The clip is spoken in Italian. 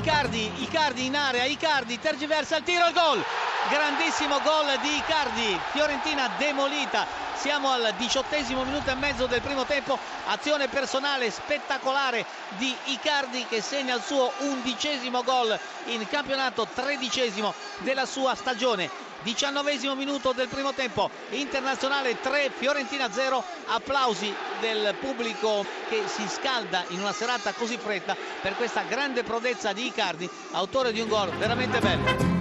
Icardi, Icardi in area, Icardi tergiversa il tiro, il gol! Grandissimo gol di Icardi, Fiorentina demolita. Siamo al diciottesimo minuto e mezzo del primo tempo, azione personale spettacolare di Icardi che segna il suo undicesimo gol in campionato, tredicesimo della sua stagione. Diciannovesimo minuto del primo tempo, Internazionale 3, Fiorentina 0, applausi del pubblico che si scalda in una serata così fredda per questa grande prodezza di Icardi, autore di un gol veramente bello.